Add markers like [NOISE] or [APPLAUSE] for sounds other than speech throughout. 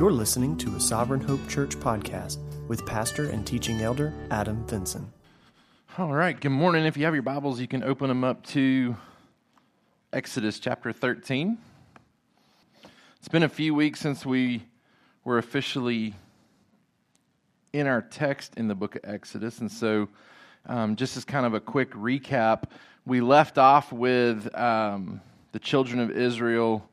You're listening to a Sovereign Hope Church podcast with pastor and teaching elder Adam Vinson. All right, good morning. If you have your Bibles, you can open them up to Exodus chapter 13. It's been a few weeks since we were officially in our text in the book of Exodus, and so um, just as kind of a quick recap, we left off with um, the children of Israel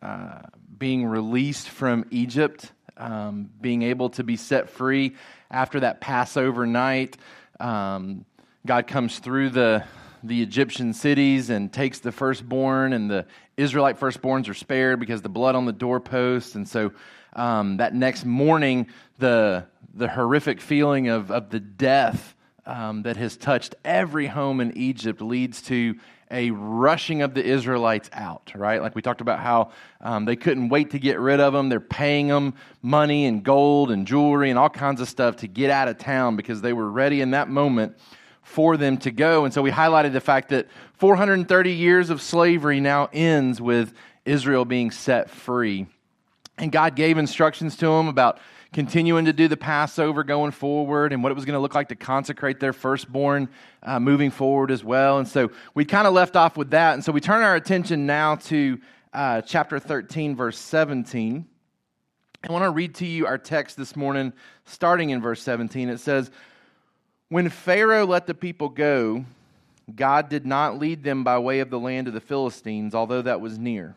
uh, being released from Egypt, um, being able to be set free after that Passover night. Um, God comes through the the Egyptian cities and takes the firstborn, and the Israelite firstborns are spared because the blood on the doorpost. And so um, that next morning, the the horrific feeling of of the death um, that has touched every home in Egypt leads to a rushing of the Israelites out, right? Like we talked about how um, they couldn't wait to get rid of them. They're paying them money and gold and jewelry and all kinds of stuff to get out of town because they were ready in that moment for them to go. And so we highlighted the fact that 430 years of slavery now ends with Israel being set free. And God gave instructions to them about continuing to do the Passover going forward and what it was going to look like to consecrate their firstborn uh, moving forward as well. And so we kind of left off with that. And so we turn our attention now to uh, chapter 13, verse 17. I want to read to you our text this morning, starting in verse 17. It says, When Pharaoh let the people go, God did not lead them by way of the land of the Philistines, although that was near.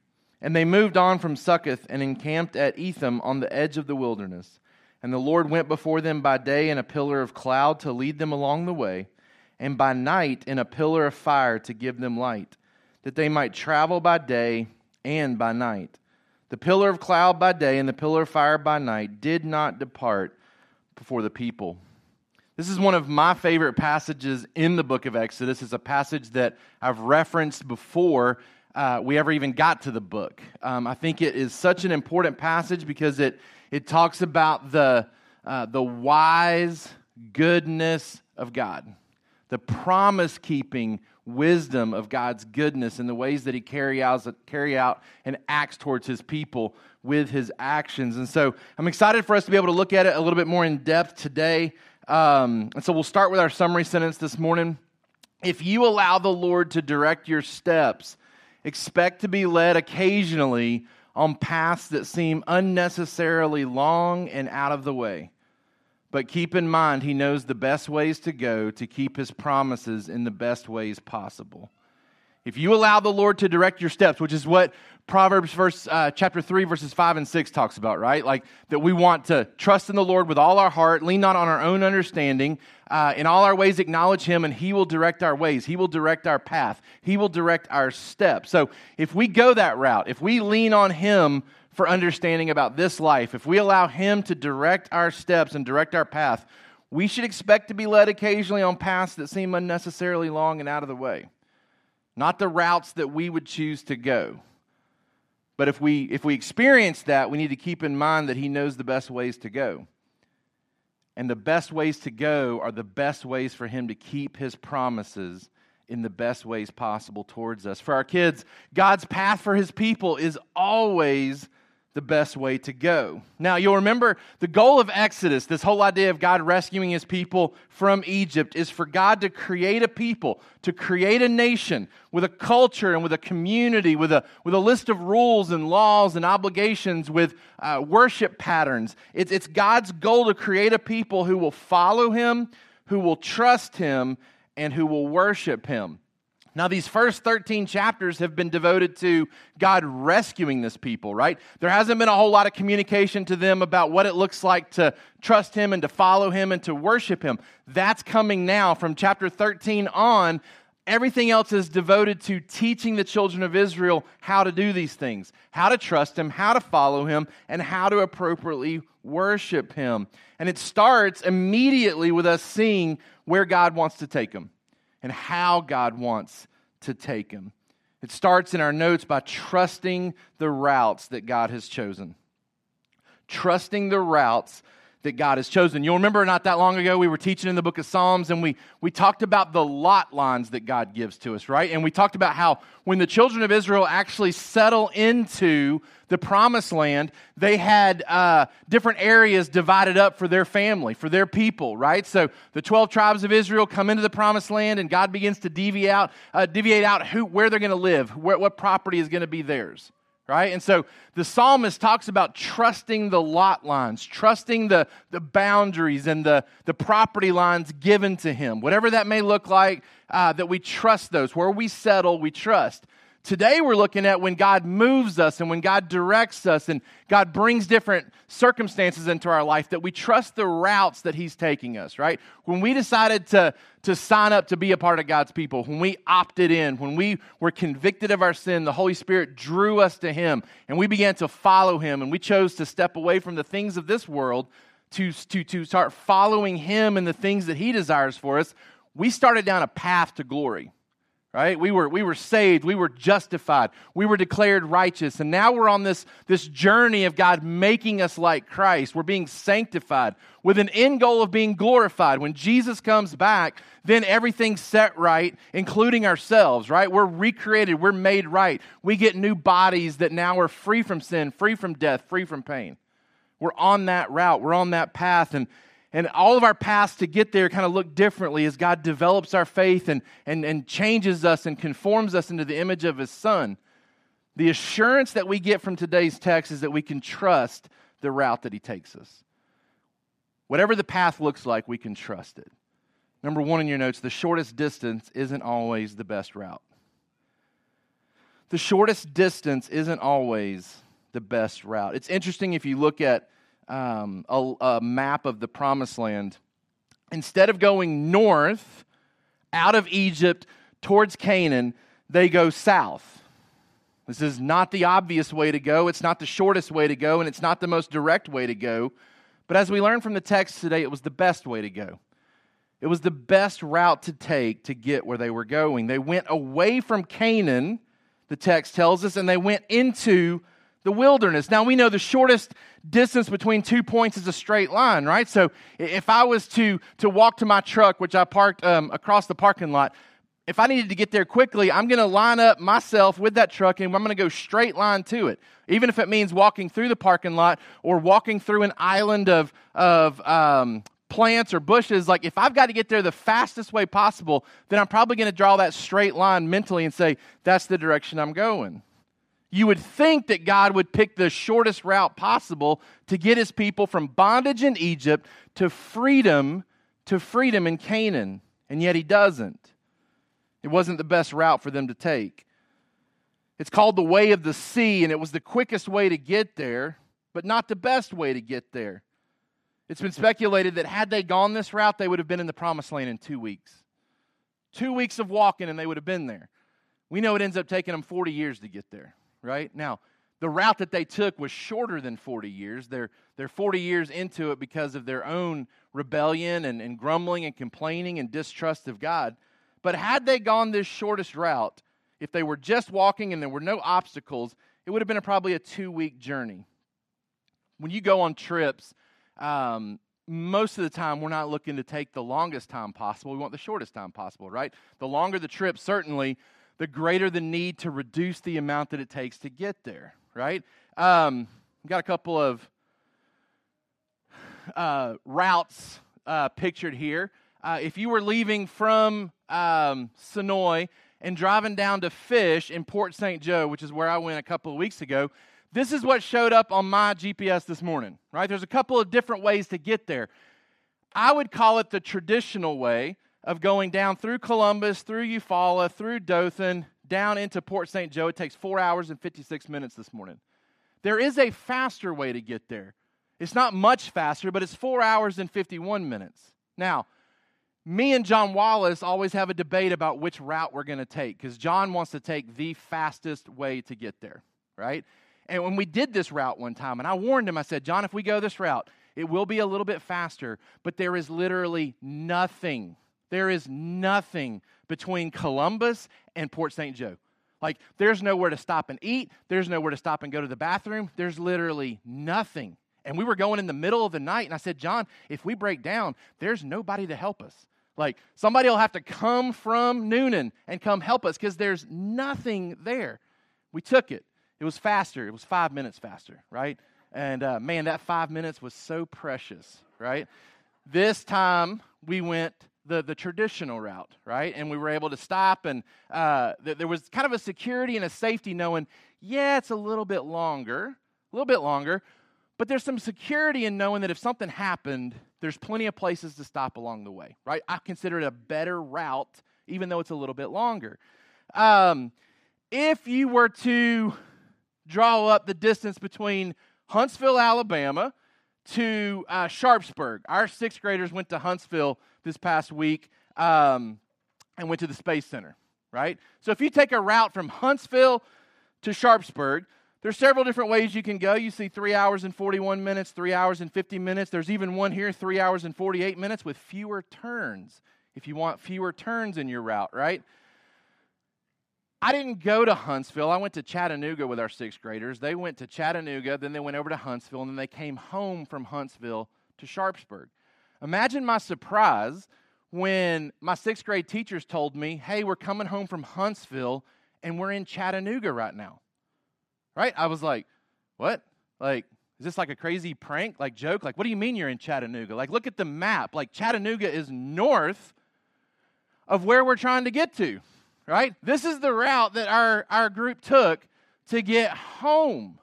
And they moved on from Succoth and encamped at Etham on the edge of the wilderness. And the Lord went before them by day in a pillar of cloud to lead them along the way, and by night in a pillar of fire to give them light, that they might travel by day and by night. The pillar of cloud by day and the pillar of fire by night did not depart before the people. This is one of my favorite passages in the book of Exodus. It's a passage that I've referenced before uh, we ever even got to the book. Um, I think it is such an important passage because it, it talks about the, uh, the wise goodness of God, the promise keeping wisdom of God's goodness and the ways that He carry out, carry out and acts towards His people with His actions. And so I'm excited for us to be able to look at it a little bit more in depth today. Um, and so we'll start with our summary sentence this morning. If you allow the Lord to direct your steps, expect to be led occasionally on paths that seem unnecessarily long and out of the way. But keep in mind, He knows the best ways to go to keep His promises in the best ways possible. If you allow the Lord to direct your steps, which is what Proverbs verse, uh, chapter 3, verses 5 and 6 talks about, right? Like that we want to trust in the Lord with all our heart, lean not on our own understanding. Uh, in all our ways, acknowledge Him, and He will direct our ways. He will direct our path. He will direct our steps. So if we go that route, if we lean on Him for understanding about this life, if we allow Him to direct our steps and direct our path, we should expect to be led occasionally on paths that seem unnecessarily long and out of the way not the routes that we would choose to go. But if we, if we experience that, we need to keep in mind that He knows the best ways to go. And the best ways to go are the best ways for Him to keep His promises in the best ways possible towards us. For our kids, God's path for His people is always the best way to go. Now, you'll remember the goal of Exodus, this whole idea of God rescuing his people from Egypt, is for God to create a people, to create a nation with a culture and with a community, with a, with a list of rules and laws and obligations, with uh, worship patterns. It's, it's God's goal to create a people who will follow him, who will trust him, and who will worship him. Now, these first 13 chapters have been devoted to God rescuing this people, right? There hasn't been a whole lot of communication to them about what it looks like to trust Him and to follow Him and to worship Him. That's coming now from chapter 13 on. everything else is devoted to teaching the children of Israel how to do these things, how to trust Him, how to follow Him, and how to appropriately worship Him. And it starts immediately with us seeing where God wants to take them and how God wants to take them. It starts in our notes by trusting the routes that God has chosen. Trusting the routes that God has chosen. You'll remember not that long ago, we were teaching in the book of Psalms and we, we talked about the lot lines that God gives to us, right? And we talked about how when the children of Israel actually settle into the promised land, they had uh, different areas divided up for their family, for their people, right? So the 12 tribes of Israel come into the promised land and God begins to deviate out, uh, deviate out who, where they're going to live, where, what property is going to be theirs right? And so the psalmist talks about trusting the lot lines, trusting the, the boundaries and the, the property lines given to him, whatever that may look like, uh, that we trust those. Where we settle, we trust. Today, we're looking at when God moves us and when God directs us and God brings different circumstances into our life that we trust the routes that He's taking us, right? When we decided to, to sign up to be a part of God's people, when we opted in, when we were convicted of our sin, the Holy Spirit drew us to Him and we began to follow Him and we chose to step away from the things of this world to, to, to start following Him and the things that He desires for us. We started down a path to glory right? We were we were saved. We were justified. We were declared righteous. And now we're on this this journey of god making us like christ. We're being sanctified with an end goal of being glorified. When jesus comes back then everything's set right including ourselves right? We're recreated. We're made right. We get new bodies that now are free from sin free from death free from pain. We're on that route. We're on that path. And and all of our paths to get there kind of look differently as God develops our faith and, and, and changes us and conforms us into the image of His Son. The assurance that we get from today's text is that we can trust the route that He takes us. Whatever the path looks like, we can trust it. Number one in your notes the shortest distance isn't always the best route. The shortest distance isn't always the best route. It's interesting if you look at um, a, a map of the promised land, instead of going north out of Egypt towards Canaan, they go south. This is not the obvious way to go. It's not the shortest way to go, and it's not the most direct way to go. But as we learned from the text today, it was the best way to go. It was the best route to take to get where they were going. They went away from Canaan, the text tells us, and they went into the wilderness. Now we know the shortest distance between two points is a straight line, right? So if I was to to walk to my truck, which I parked um, across the parking lot, if I needed to get there quickly, I'm going to line up myself with that truck and I'm going to go straight line to it. Even if it means walking through the parking lot or walking through an island of of um, plants or bushes, like if I've got to get there the fastest way possible, then I'm probably going to draw that straight line mentally and say, that's the direction I'm going. You would think that God would pick the shortest route possible to get his people from bondage in Egypt to freedom to freedom in Canaan, and yet he doesn't. It wasn't the best route for them to take. It's called the way of the sea, and it was the quickest way to get there, but not the best way to get there. It's been speculated that had they gone this route, they would have been in the promised land in two weeks. Two weeks of walking, and they would have been there. We know it ends up taking them 40 years to get there right? Now, the route that they took was shorter than 40 years. They're, they're 40 years into it because of their own rebellion and, and grumbling and complaining and distrust of God. But had they gone this shortest route, if they were just walking and there were no obstacles, it would have been a, probably a two week journey. When you go on trips, um, most of the time we're not looking to take the longest time possible. We want the shortest time possible, right? The longer the trip, certainly, the greater the need to reduce the amount that it takes to get there, right? Um, got a couple of uh, routes uh, pictured here. Uh, if you were leaving from um, Senoia and driving down to Fish in Port St. Joe, which is where I went a couple of weeks ago, this is what showed up on my GPS this morning, right? There's a couple of different ways to get there. I would call it the traditional way, of going down through Columbus, through Eufaula, through Dothan, down into Port St. Joe. It takes four hours and 56 minutes this morning. There is a faster way to get there. It's not much faster, but it's four hours and 51 minutes. Now, me and John Wallace always have a debate about which route we're going to take because John wants to take the fastest way to get there, right? And when we did this route one time, and I warned him, I said, John, if we go this route, it will be a little bit faster, but there is literally nothing. There is nothing between Columbus and Port St. Joe. Like, there's nowhere to stop and eat. There's nowhere to stop and go to the bathroom. There's literally nothing. And we were going in the middle of the night, and I said, John, if we break down, there's nobody to help us. Like, somebody will have to come from Newnan and come help us because there's nothing there. We took it. It was faster. It was five minutes faster, right? And uh, man, that five minutes was so precious, right? This time we went the, the traditional route, right? And we were able to stop, and uh, th- there was kind of a security and a safety knowing, yeah, it's a little bit longer, a little bit longer, but there's some security in knowing that if something happened, there's plenty of places to stop along the way, right? I consider it a better route, even though it's a little bit longer. Um, if you were to draw up the distance between Huntsville, Alabama, to uh, Sharpsburg. Our sixth graders went to Huntsville this past week um, and went to the Space Center, right? So if you take a route from Huntsville to Sharpsburg, there's several different ways you can go. You see three hours and 41 minutes, three hours and 50 minutes. There's even one here, three hours and 48 minutes with fewer turns. If you want fewer turns in your route, right? I didn't go to Huntsville. I went to Chattanooga with our sixth graders. They went to Chattanooga, then they went over to Huntsville, and then they came home from Huntsville to Sharpsburg. Imagine my surprise when my sixth grade teachers told me, hey, we're coming home from Huntsville and we're in Chattanooga right now. Right? I was like, what? Like, is this like a crazy prank, like joke? Like, what do you mean you're in Chattanooga? Like, look at the map. Like, Chattanooga is north of where we're trying to get to right? This is the route that our, our group took to get home.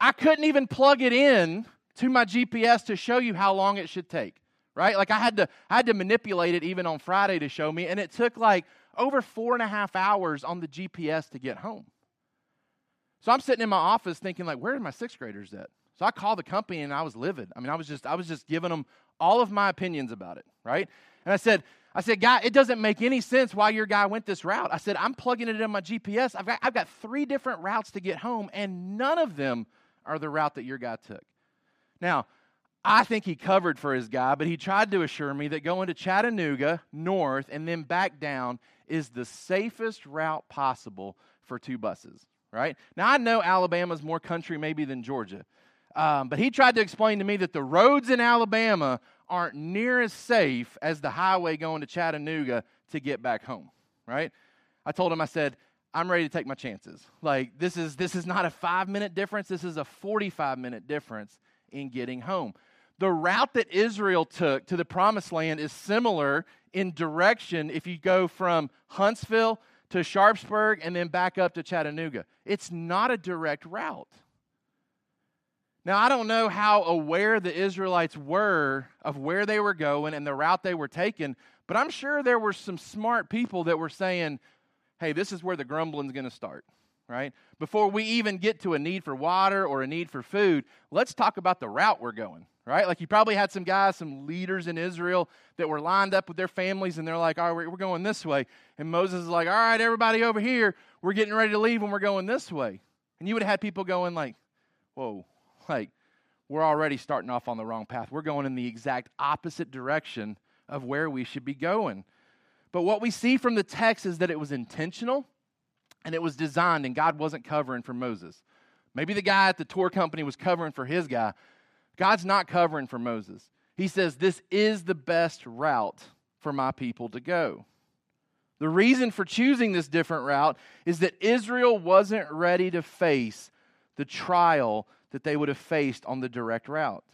I couldn't even plug it in to my GPS to show you how long it should take, right? Like I had to, I had to manipulate it even on Friday to show me, and it took like over four and a half hours on the GPS to get home. So I'm sitting in my office thinking, like, where are my sixth graders at? So I called the company and I was livid. I mean, I was just, I was just giving them all of my opinions about it, right? And I said, I said, guy, it doesn't make any sense why your guy went this route. I said, I'm plugging it in my GPS. I've got, I've got three different routes to get home, and none of them are the route that your guy took. Now, I think he covered for his guy, but he tried to assure me that going to Chattanooga north and then back down is the safest route possible for two buses, right? Now, I know Alabama's more country maybe than Georgia, um, but he tried to explain to me that the roads in Alabama aren't near as safe as the highway going to Chattanooga to get back home, right? I told him, I said, I'm ready to take my chances. Like this is this is not a 5 minute difference, this is a 45 minute difference in getting home. The route that Israel took to the promised land is similar in direction if you go from Huntsville to Sharpsburg and then back up to Chattanooga. It's not a direct route. Now, I don't know how aware the Israelites were of where they were going and the route they were taking, but I'm sure there were some smart people that were saying, hey, this is where the grumbling's going to start, right? Before we even get to a need for water or a need for food, let's talk about the route we're going, right? Like you probably had some guys, some leaders in Israel that were lined up with their families and they're like, all right, we're going this way. And Moses is like, all right, everybody over here, we're getting ready to leave and we're going this way. And you would have had people going like, whoa, [LAUGHS] like we're already starting off on the wrong path. We're going in the exact opposite direction of where we should be going. But what we see from the text is that it was intentional and it was designed, and God wasn't covering for Moses. Maybe the guy at the tour company was covering for his guy. God's not covering for Moses. He says, This is the best route for my people to go. The reason for choosing this different route is that Israel wasn't ready to face the trial that they would have faced on the direct route.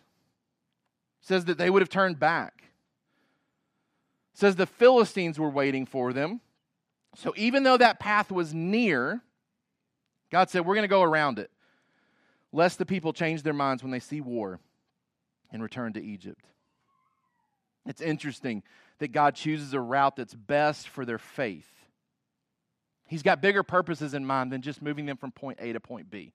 It says that they would have turned back. It says the Philistines were waiting for them. So even though that path was near, God said, We're going to go around it, lest the people change their minds when they see war and return to Egypt. It's interesting that God chooses a route that's best for their faith. He's got bigger purposes in mind than just moving them from point A to point B.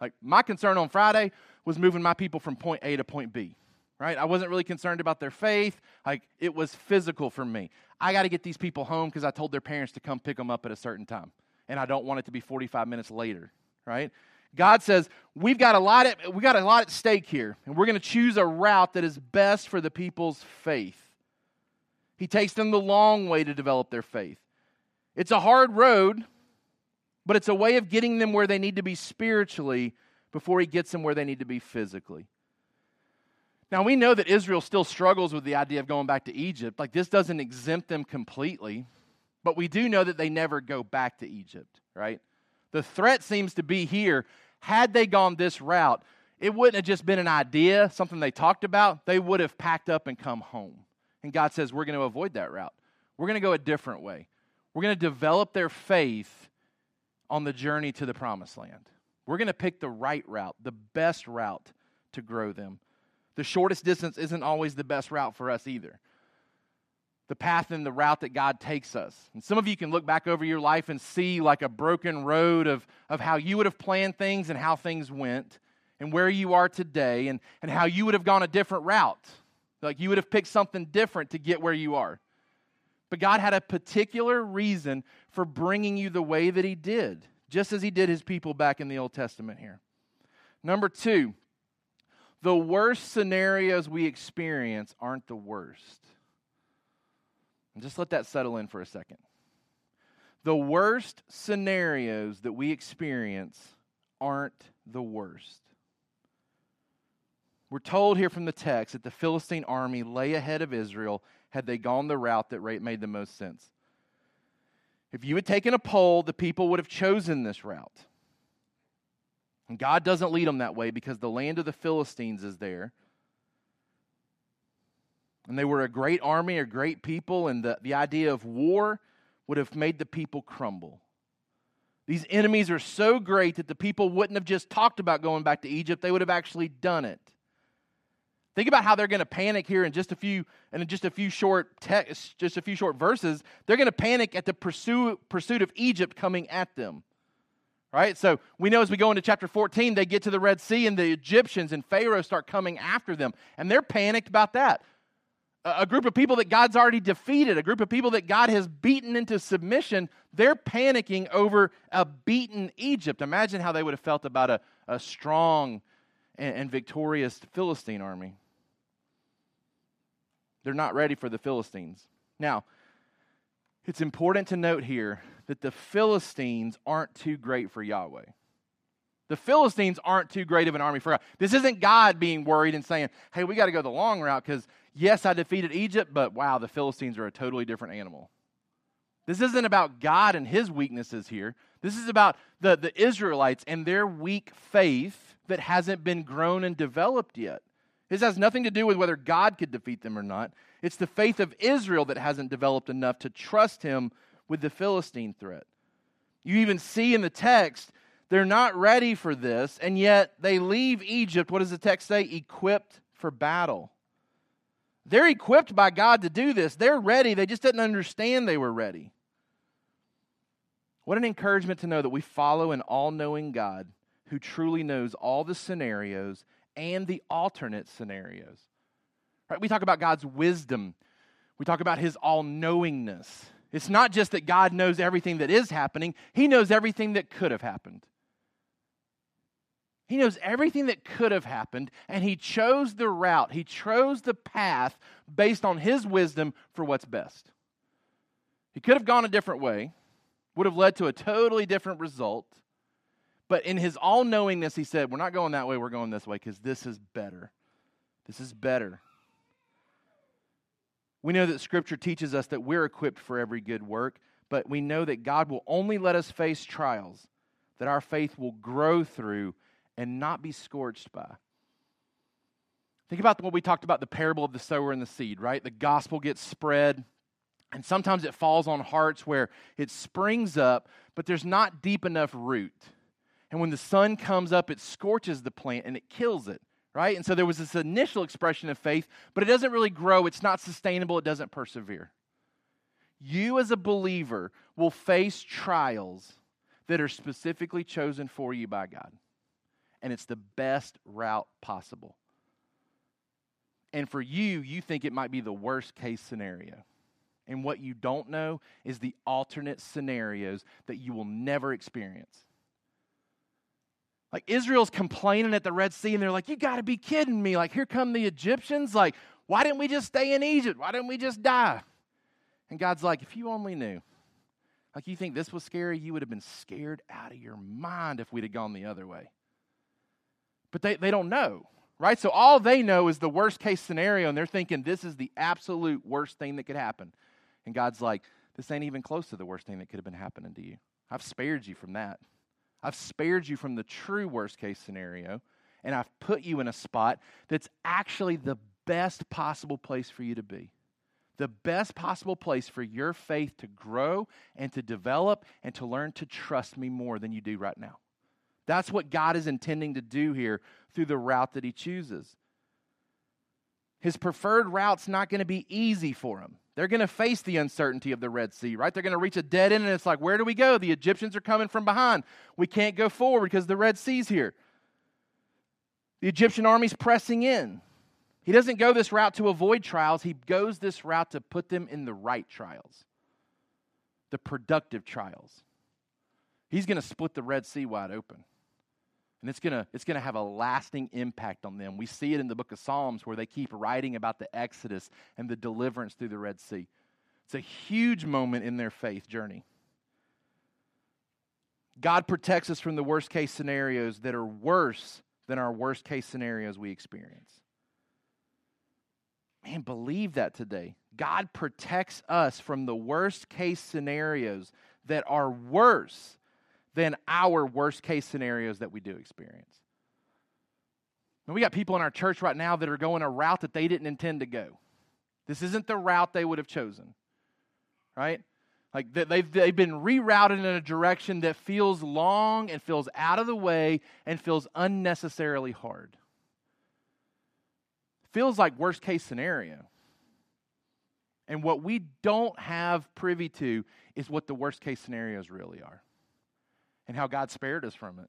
Like my concern on Friday was moving my people from point A to point B. right? I wasn't really concerned about their faith. Like, it was physical for me. I got to get these people home because I told their parents to come pick them up at a certain time. And I don't want it to be 45 minutes later, right? God says, we've got a lot at, we got a lot at stake here, and we're going to choose a route that is best for the people's faith. He takes them the long way to develop their faith. It's a hard road, but it's a way of getting them where they need to be spiritually before he gets them where they need to be physically. Now, we know that Israel still struggles with the idea of going back to Egypt. Like, this doesn't exempt them completely, but we do know that they never go back to Egypt, right? The threat seems to be here. Had they gone this route, it wouldn't have just been an idea, something they talked about. They would have packed up and come home. And God says, We're going to avoid that route. We're going to go a different way. We're going to develop their faith on the journey to the promised land. We're going to pick the right route, the best route to grow them. The shortest distance isn't always the best route for us either. The path and the route that God takes us. And some of you can look back over your life and see like a broken road of, of how you would have planned things and how things went and where you are today and, and how you would have gone a different route. Like you would have picked something different to get where you are. But God had a particular reason for bringing you the way that He did, just as He did His people back in the Old Testament here. Number two, the worst scenarios we experience aren't the worst. And just let that settle in for a second. The worst scenarios that we experience aren't the worst. We're told here from the text that the Philistine army lay ahead of Israel had they gone the route that made the most sense. If you had taken a poll, the people would have chosen this route. And God doesn't lead them that way because the land of the Philistines is there. And they were a great army, a great people, and the, the idea of war would have made the people crumble. These enemies are so great that the people wouldn't have just talked about going back to Egypt, they would have actually done it. Think about how they're going to panic here in just a few and in just a few short text, just a few short verses. They're going to panic at the pursuit, pursuit of Egypt coming at them. Right? So we know as we go into chapter 14, they get to the Red Sea and the Egyptians and Pharaoh start coming after them. And they're panicked about that. A group of people that God's already defeated, a group of people that God has beaten into submission, they're panicking over a beaten Egypt. Imagine how they would have felt about a, a strong and, and victorious Philistine army. They're not ready for the Philistines. Now, it's important to note here that the Philistines aren't too great for Yahweh. The Philistines aren't too great of an army for God. This isn't God being worried and saying, hey, we got to go the long route because, yes, I defeated Egypt, but wow, the Philistines are a totally different animal. This isn't about God and his weaknesses here. This is about the, the Israelites and their weak faith that hasn't been grown and developed yet. This has nothing to do with whether God could defeat them or not. It's the faith of Israel that hasn't developed enough to trust him with the Philistine threat. You even see in the text, they're not ready for this, and yet they leave Egypt, what does the text say? Equipped for battle. They're equipped by God to do this. They're ready. They just didn't understand they were ready. What an encouragement to know that we follow an all knowing God who truly knows all the scenarios and the alternate scenarios. Right? We talk about God's wisdom, we talk about his all knowingness. It's not just that God knows everything that is happening, He knows everything that could have happened. He knows everything that could have happened, and He chose the route, He chose the path based on His wisdom for what's best. He could have gone a different way, would have led to a totally different result. But in His all knowingness, He said, We're not going that way, we're going this way because this is better. This is better. We know that Scripture teaches us that we're equipped for every good work, but we know that God will only let us face trials that our faith will grow through and not be scorched by. Think about what we talked about the parable of the sower and the seed, right? The gospel gets spread, and sometimes it falls on hearts where it springs up, but there's not deep enough root. And when the sun comes up, it scorches the plant and it kills it right? And so there was this initial expression of faith, but it doesn't really grow. It's not sustainable. It doesn't persevere. You, as a believer, will face trials that are specifically chosen for you by God. And it's the best route possible. And for you, you think it might be the worst case scenario. And what you don't know is the alternate scenarios that you will never experience. Like Israel's complaining at the Red Sea, and they're like, You got to be kidding me. Like, here come the Egyptians. Like, why didn't we just stay in Egypt? Why didn't we just die? And God's like, If you only knew. Like, you think this was scary? You would have been scared out of your mind if we'd have gone the other way. But they, they don't know, right? So all they know is the worst case scenario, and they're thinking this is the absolute worst thing that could happen. And God's like, this ain't even close to the worst thing that could have been happening to you. I've spared you from that. I've spared you from the true worst case scenario, and I've put you in a spot that's actually the best possible place for you to be. The best possible place for your faith to grow and to develop and to learn to trust me more than you do right now. That's what God is intending to do here through the route that He chooses. His preferred route's not going to be easy for him. They're going to face the uncertainty of the Red Sea, right? They're going to reach a dead end, and it's like, where do we go? The Egyptians are coming from behind. We can't go forward because the Red Sea's here. The Egyptian army's pressing in. He doesn't go this route to avoid trials, he goes this route to put them in the right trials, the productive trials. He's going to split the Red Sea wide open. And it's going to it's going to have a lasting impact on them. We see it in the book of Psalms where they keep writing about the Exodus and the deliverance through the Red Sea. It's a huge moment in their faith journey. God protects us from the worst case scenarios that are worse than our worst case scenarios we experience. Man, believe that today. God protects us from the worst case scenarios that are worse than our worst case scenarios that we do experience. And we got people in our church right now that are going a route that they didn't intend to go. This isn't the route they would have chosen, right? Like they've, they've been rerouted in a direction that feels long and feels out of the way and feels unnecessarily hard. Feels like worst case scenario. And what we don't have privy to is what the worst case scenarios really are and how God spared us from it.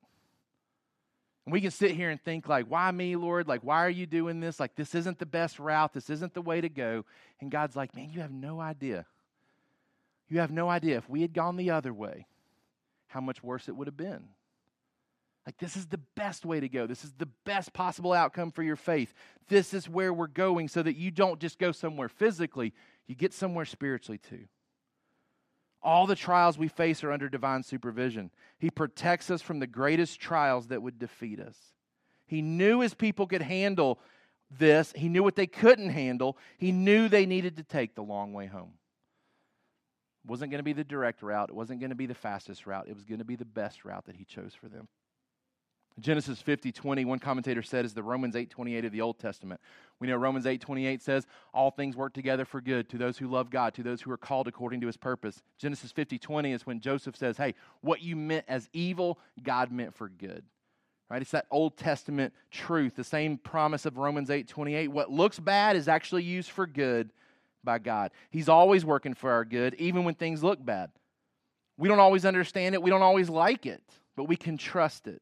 And we can sit here and think, like, why me, Lord? Like, why are you doing this? Like, this isn't the best route. This isn't the way to go. And God's like, man, you have no idea. You have no idea. If we had gone the other way, how much worse it would have been. Like, this is the best way to go. This is the best possible outcome for your faith. This is where we're going so that you don't just go somewhere physically, you get somewhere spiritually too. All the trials we face are under divine supervision. He protects us from the greatest trials that would defeat us. He knew his people could handle this, he knew what they couldn't handle. He knew they needed to take the long way home. It wasn't going to be the direct route, it wasn't going to be the fastest route, it was going to be the best route that he chose for them. Genesis 50, 20, one commentator said is the Romans 8, 28 of the Old Testament. We know Romans 8, 28 says, All things work together for good to those who love God, to those who are called according to his purpose. Genesis 50, 20 is when Joseph says, Hey, what you meant as evil, God meant for good. Right? It's that Old Testament truth, the same promise of Romans 8, 28. What looks bad is actually used for good by God. He's always working for our good, even when things look bad. We don't always understand it, we don't always like it, but we can trust it.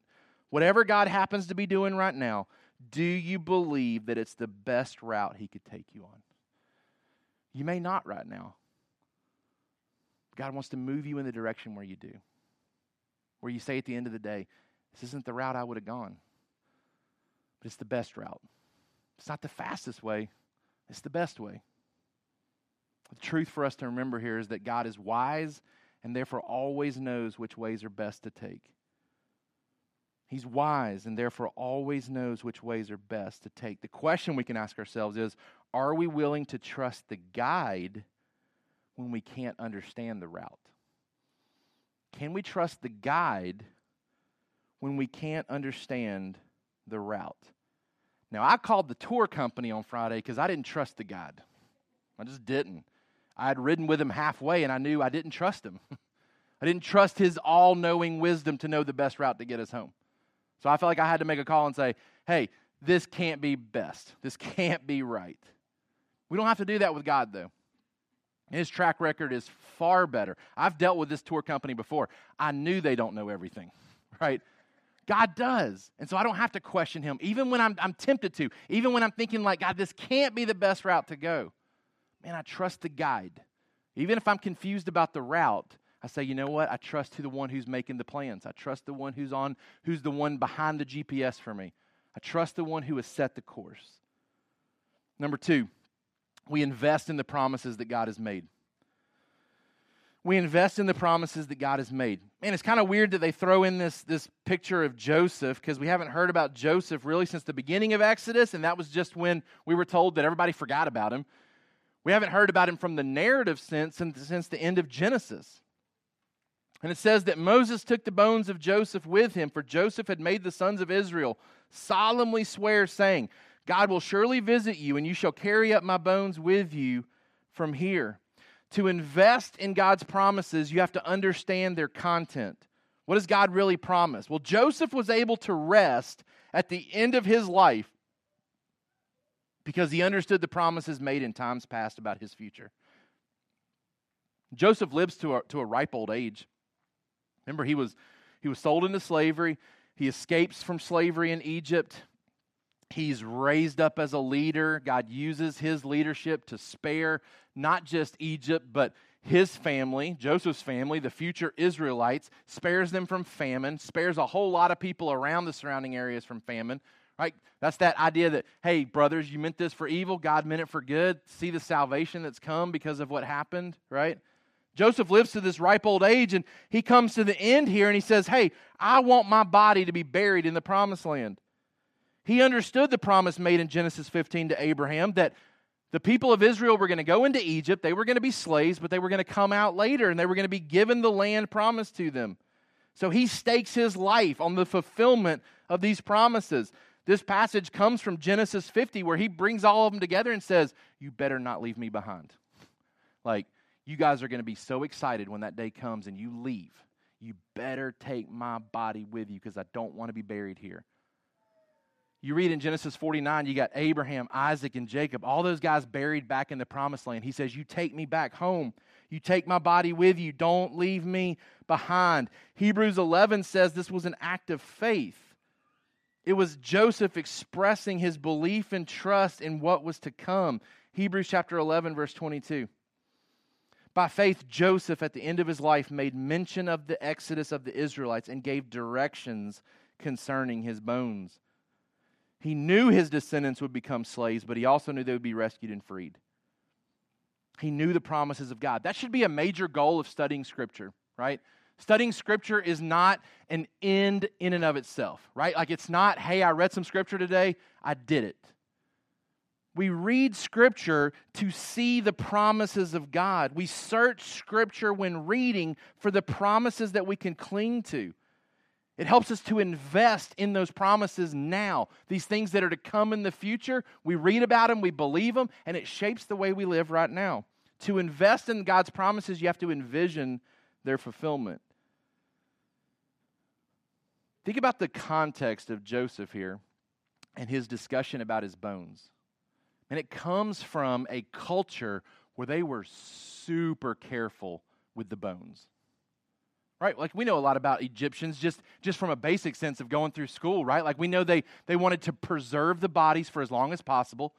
Whatever God happens to be doing right now, do you believe that it's the best route He could take you on? You may not right now. God wants to move you in the direction where you do, where you say at the end of the day, This isn't the route I would have gone, but it's the best route. It's not the fastest way, it's the best way. The truth for us to remember here is that God is wise and therefore always knows which ways are best to take. He's wise and therefore always knows which ways are best to take. The question we can ask ourselves is Are we willing to trust the guide when we can't understand the route? Can we trust the guide when we can't understand the route? Now, I called the tour company on Friday because I didn't trust the guide. I just didn't. I had ridden with him halfway and I knew I didn't trust him. [LAUGHS] I didn't trust his all knowing wisdom to know the best route to get us home. So I felt like I had to make a call and say, hey, this can't be best. [LAUGHS] This can't be right. We don't have to do that with God, though. His track record is far better. I've dealt with this tour company before. I knew they don't know everything, [LAUGHS] right? God does. And so I don't have to question him, even when I'm, I'm tempted to, even when I'm thinking, like, God, this can't be the best route to go. Man, I trust the guide. Even if I'm confused about the route, I say, you know what? I trust to the one who's making the plans. I trust the one who's on, who's the one behind the GPS for me. I trust the one who has set the course. Number two, we invest in the promises that God has made. We invest in the promises that God has made. Man, it's kind of weird that they throw in this, this picture of Joseph because we haven't heard about Joseph really since the beginning of Exodus, and that was just when we were told that everybody forgot about him. We haven't heard about him from the narrative sense since, since the end of Genesis. And it says that Moses took the bones of Joseph with him, for Joseph had made the sons of Israel solemnly swear, saying, God will surely visit you, and you shall carry up my bones with you from here. To invest in God's promises, you have to understand their content. What does God really promise? Well, Joseph was able to rest at the end of his life because he understood the promises made in times past about his future. Joseph lives to a, to a ripe old age. Remember, he was, he was sold into slavery. He escapes from slavery in Egypt. He's raised up as a leader. God uses his leadership to spare not just Egypt, but his family, Joseph's family, the future Israelites, spares them from famine, spares a whole lot of people around the surrounding areas from famine. Right? That's that idea that, hey, brothers, you meant this for evil, God meant it for good. See the salvation that's come because of what happened, right? Joseph lives to this ripe old age and he comes to the end here and he says, Hey, I want my body to be buried in the promised land. He understood the promise made in Genesis 15 to Abraham that the people of Israel were going to go into Egypt, they were going to be slaves, but they were going to come out later and they were going to be given the land promised to them. So he stakes his life on the fulfillment of these promises. This passage comes from Genesis 50, where he brings all of them together and says, You better not leave me behind. Like, you guys are going to be so excited when that day comes and you leave. You better take my body with you because I don't want to be buried here. You read in Genesis 49, you got Abraham, Isaac, and Jacob, all those guys buried back in the promised land. He says, You take me back home. You take my body with you. Don't leave me behind. Hebrews 11 says this was an act of faith. It was Joseph expressing his belief and trust in what was to come. Hebrews chapter 11, verse 22. By faith, Joseph, at the end of his life, made mention of the exodus of the Israelites and gave directions concerning his bones. He knew his descendants would become slaves, but he also knew they would be rescued and freed. He knew the promises of God. That should be a major goal of studying Scripture, right? Studying Scripture is not an end in and of itself, right? Like it's not, hey, I read some Scripture today, I did it. We read Scripture to see the promises of God. We search Scripture when reading for the promises that we can cling to. It helps us to invest in those promises now. These things that are to come in the future, we read about them, we believe them, and it shapes the way we live right now. To invest in God's promises, you have to envision their fulfillment. Think about the context of Joseph here and his discussion about his bones. And it comes from a culture where they were super careful with the bones. Right? Like we know a lot about Egyptians just, just from a basic sense of going through school, right? Like we know they, they wanted to preserve the bodies for as long as possible.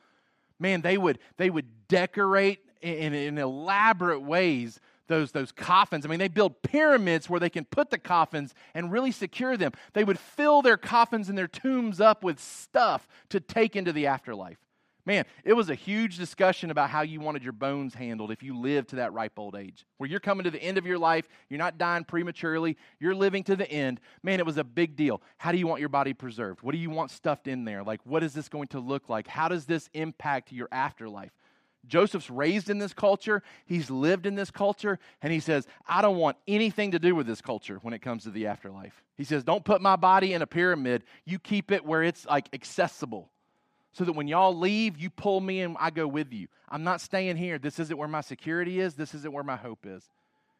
Man, they would they would decorate in, in elaborate ways those, those coffins. I mean, they build pyramids where they can put the coffins and really secure them. They would fill their coffins and their tombs up with stuff to take into the afterlife. Man, it was a huge discussion about how you wanted your bones handled if you lived to that ripe old age, where you're coming to the end of your life, you're not dying prematurely, you're living to the end. Man, it was a big deal. How do you want your body preserved? What do you want stuffed in there? Like, what is this going to look like? How does this impact your afterlife? Joseph's raised in this culture, he's lived in this culture, and he says, I don't want anything to do with this culture when it comes to the afterlife. He says, Don't put my body in a pyramid. You keep it where it's like accessible so that when y'all leave, you pull me and I go with you. I'm not staying here. This isn't where my security is. This isn't where my hope is.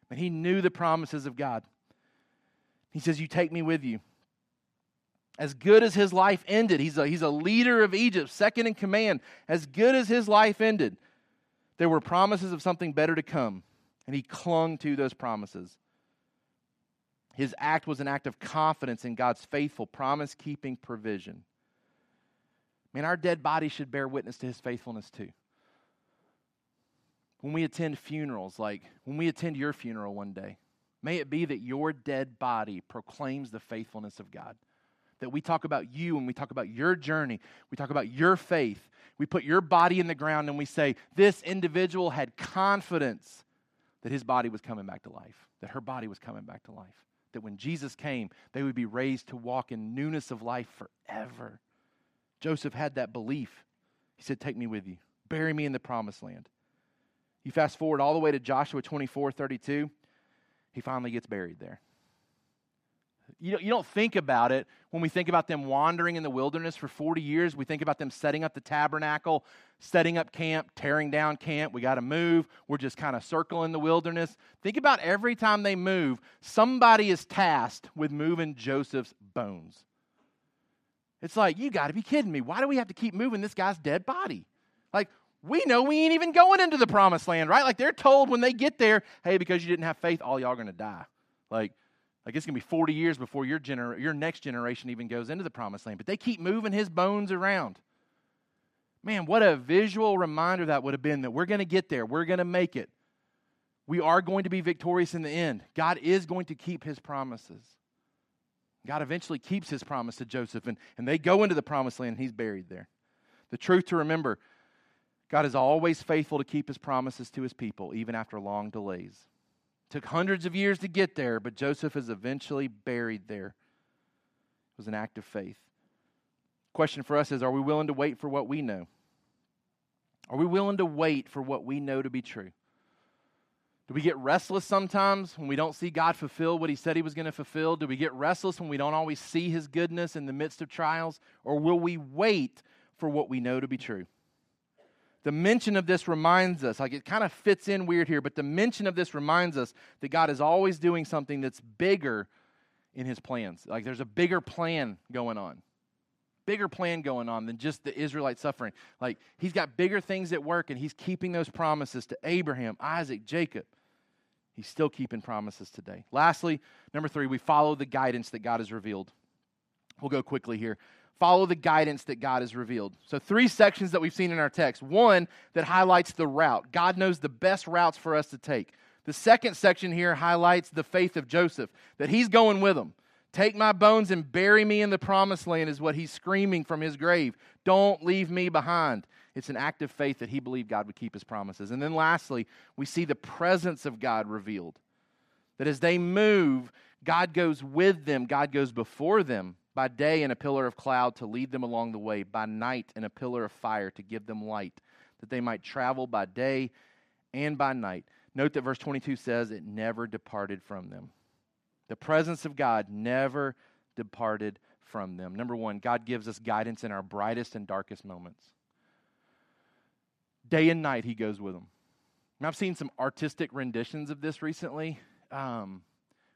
And he knew the promises of God. He says, You take me with you. As good as his life ended, he's a, he's a leader of Egypt, second in command. As good as his life ended, there were promises of something better to come, and he clung to those promises. His act was an act of confidence in God's faithful, promise keeping provision. Man, our dead body should bear witness to his faithfulness too. When we attend funerals, like when we attend your funeral one day, may it be that your dead body proclaims the faithfulness of God. That we talk about you and we talk about your journey, we talk about your faith. We put your body in the ground and we say, This individual had confidence that his body was coming back to life, that her body was coming back to life that when Jesus came, they would be raised to walk in newness of life forever. Joseph had that belief. He said, Take me with you, bury me in the promised land. You fast forward all the way to Joshua 24 32, he finally gets buried there. You don't, you don't think about it when we think about them wandering in the wilderness for 40 years. We think about them setting up the tabernacle, setting up camp, tearing down camp. We got to move. We're just kind of circling the wilderness. Think about every time they move, somebody is tasked with moving Joseph's bones. It's like, you got to be kidding me. Why do we have to keep moving this guy's dead body? Like, we know we ain't even going into the promised land, right? Like, they're told when they get there, hey, because you didn't have faith, all y'all are going to die. Like, like it's going to be 40 years before your, gener- your next generation even goes into the promised land. But they keep moving his bones around. Man, what a visual reminder that would have been that we're going to get there. We're going to make it. We are going to be victorious in the end. God is going to keep his promises. God eventually keeps his promise to Joseph, and, and they go into the promised land, and he's buried there. The truth to remember God is always faithful to keep his promises to his people, even after long delays. Took hundreds of years to get there, but Joseph is eventually buried there. It was an act of faith. Question for us is Are we willing to wait for what we know? Are we willing to wait for what we know to be true? Do we get restless sometimes when we don't see God fulfill what He said He was going to fulfill? Do we get restless when we don't always see His goodness in the midst of trials? Or will we wait for what we know to be true? the mention of this reminds us, like it kind of fits in weird here, but the mention of this reminds us that God is always doing something that's bigger in his plans. Like there's a bigger plan going on. Bigger plan going on than just the Israelite suffering. Like he's got bigger things at work and he's keeping those promises to Abraham, Isaac, Jacob. He's still keeping promises today. Lastly, number three, we follow the guidance that God has revealed. We'll go quickly here follow the guidance that God has revealed. So, three sections that we've seen in our text. One that highlights the route. God knows the best routes for us to take. The second section here highlights the faith of Joseph, that he's going with them. Take my bones and bury me in the promised land, is what he's screaming from his grave. Don't leave me behind. It's an act of faith that he believed God would keep his promises. And then lastly, we see the presence of God revealed. That as they move, God goes with them, God goes before them by day in a pillar of cloud to lead them along the way, by night in a pillar of fire to give them light, that they might travel by day and by night. Note that verse 22 says it never departed from them. The presence of God never departed from them. Number one, God gives us guidance in our brightest and darkest moments. Day and night, He goes with them. And I've seen some artistic renditions of this recently. Um,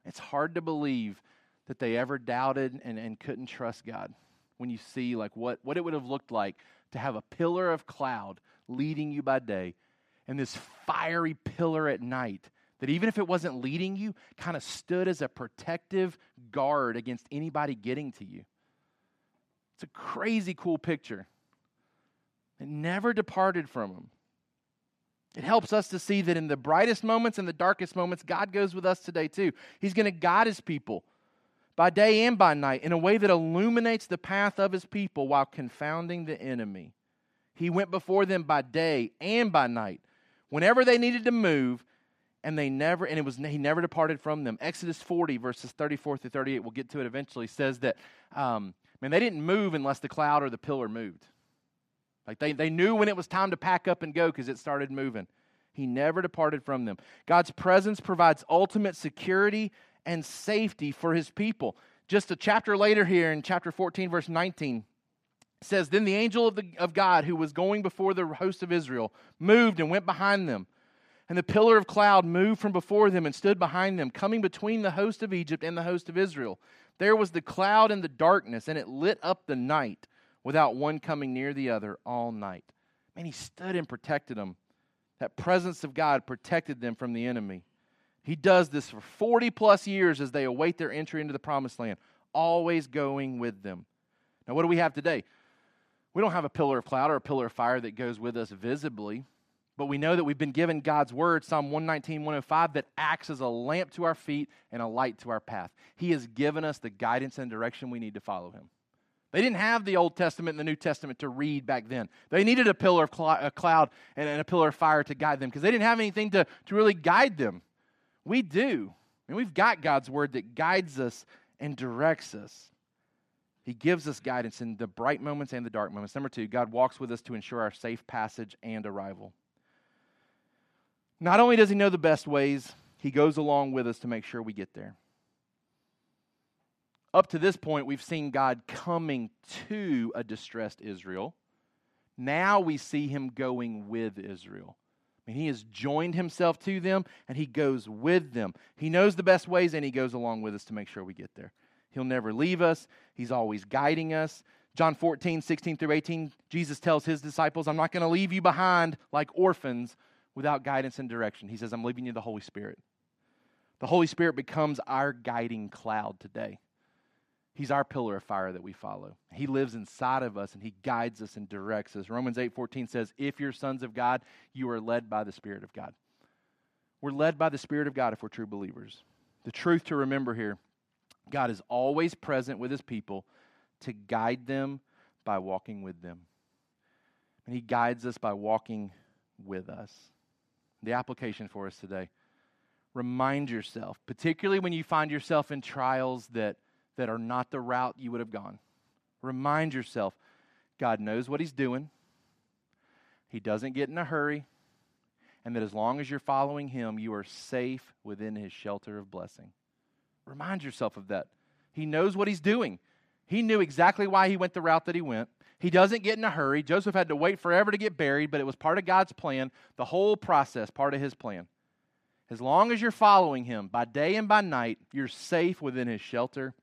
it's hard to believe that they ever doubted and, and couldn't trust God. When you see like what, what it would have looked like to have a pillar of cloud leading you by day and this fiery pillar at night that even if it wasn't leading you, kind of stood as a protective guard against anybody getting to you. It's a crazy cool picture. It never departed from him. It helps us to see that in the brightest moments and the darkest moments, God goes with us today too. He's going to guide his people by day and by night in a way that illuminates the path of his people while confounding the enemy. He went before them by day and by night whenever they needed to move and they never and it was he never departed from them exodus 40 verses 34 through 38 we'll get to it eventually says that um, man they didn't move unless the cloud or the pillar moved like they, they knew when it was time to pack up and go because it started moving he never departed from them god's presence provides ultimate security and safety for his people. Just a chapter later here in chapter 14, verse 19, says, Then the angel of, the, of God who was going before the host of Israel moved and went behind them. And the pillar of cloud moved from before them and stood behind them, coming between the host of Egypt and the host of Israel. There was the cloud and the darkness, and it lit up the night without one coming near the other all night. Man, he stood and protected them. That presence of God protected them from the enemy. He does this for 40 plus years as they await their entry into the promised land, always going with them. Now, what do we have today? We don't have a pillar of cloud or a pillar of fire that goes with us visibly, but we know that we've been given God's word, Psalm 119, 105, that acts as a lamp to our feet and a light to our path. He has given us the guidance and direction we need to follow Him. They didn't have the Old Testament and the New Testament to read back then. They needed a pillar of cl- a cloud and, and a pillar of fire to guide them because they didn't have anything to, to really guide them. We do. And we've got God's word that guides us and directs us. He gives us guidance in the bright moments and the dark moments. Number two, God walks with us to ensure our safe passage and arrival. Not only does He know the best ways, He goes along with us to make sure we get there. Up to this point, we've seen God coming to a distressed Israel. Now we see Him going with Israel. I mean, he has joined himself to them and he goes with them. He knows the best ways and he goes along with us to make sure we get there. He'll never leave us, he's always guiding us. John 14, 16 through 18, Jesus tells his disciples, I'm not going to leave you behind like orphans without guidance and direction. He says, I'm leaving you the Holy Spirit. The Holy Spirit becomes our guiding cloud today. He's our pillar of fire that we follow. He lives inside of us and he guides us and directs us. Romans 8:14 says, "If you're sons of God, you are led by the Spirit of God." We're led by the Spirit of God if we're true believers. The truth to remember here, God is always present with his people to guide them by walking with them. And he guides us by walking with us. The application for us today. Remind yourself, particularly when you find yourself in trials that that are not the route you would have gone. Remind yourself God knows what He's doing, He doesn't get in a hurry, and that as long as you're following Him, you are safe within His shelter of blessing. Remind yourself of that. He knows what He's doing. He knew exactly why He went the route that He went. He doesn't get in a hurry. Joseph had to wait forever to get buried, but it was part of God's plan, the whole process, part of His plan. As long as you're following Him by day and by night, you're safe within His shelter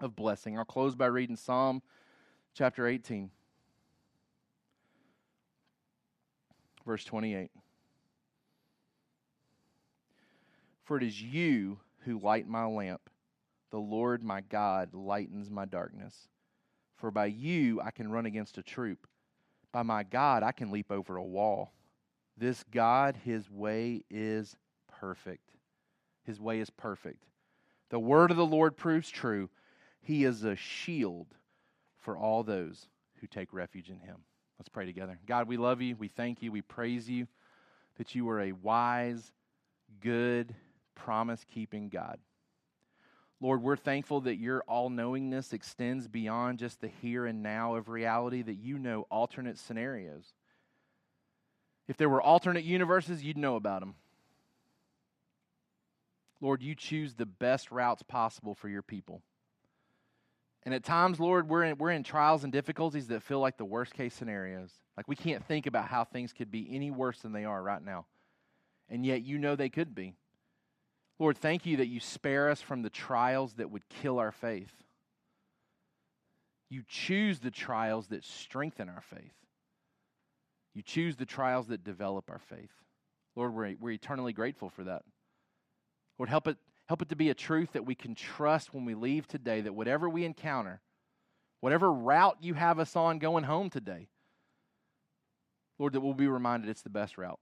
of blessing. I'll close by reading Psalm chapter 18, verse 28. For it is you who light my lamp. The Lord my God lightens my darkness. For by you I can run against a troop. By my God I can leap over a wall. This God, his way is perfect. His way is perfect. The word of the Lord proves true. He is a shield for all those who take refuge in him. Let's pray together. God, we love you. We thank you. We praise you that you are a wise, good, promise keeping God. Lord, we're thankful that your all knowingness extends beyond just the here and now of reality, that you know alternate scenarios. If there were alternate universes, you'd know about them. Lord, you choose the best routes possible for your people. And at times, Lord, we're in, we're in trials and difficulties that feel like the worst case scenarios. Like we can't think about how things could be any worse than they are right now. And yet you know they could be. Lord, thank you that you spare us from the trials that would kill our faith. You choose the trials that strengthen our faith. You choose the trials that develop our faith. Lord, we're, we're eternally grateful for that. Lord, help it, Help it to be a truth that we can trust when we leave today, that whatever we encounter, whatever route you have us on going home today, Lord, that we'll be reminded it's the best route.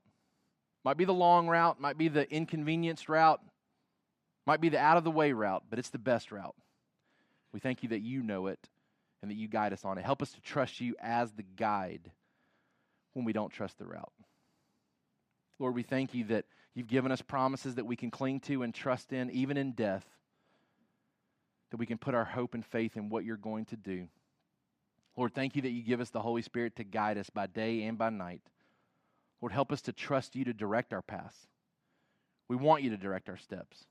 Might be the long route, might be the inconvenienced route, might be the out of the way route, but it's the best route. We thank you that you know it and that you guide us on it. Help us to trust you as the guide when we don't trust the route. Lord, we thank you that You've given us promises that we can cling to and trust in, even in death, that we can put our hope and faith in what you're going to do. Lord, thank you that you give us the Holy Spirit to guide us by day and by night. Lord, help us to trust you to direct our paths. We want you to direct our steps.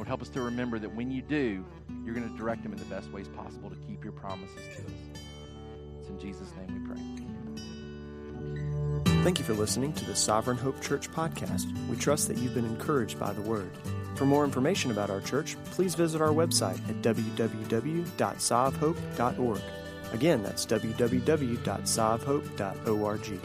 Lord, help us to remember that when you do, you're going to direct them in the best ways possible to keep your promises to us. It's in Jesus' name we pray. Thank you for listening to the Sovereign Hope Church podcast. We trust that you've been encouraged by the word. For more information about our church, please visit our website at www.sovhope.org. Again, that's www.sovhope.org.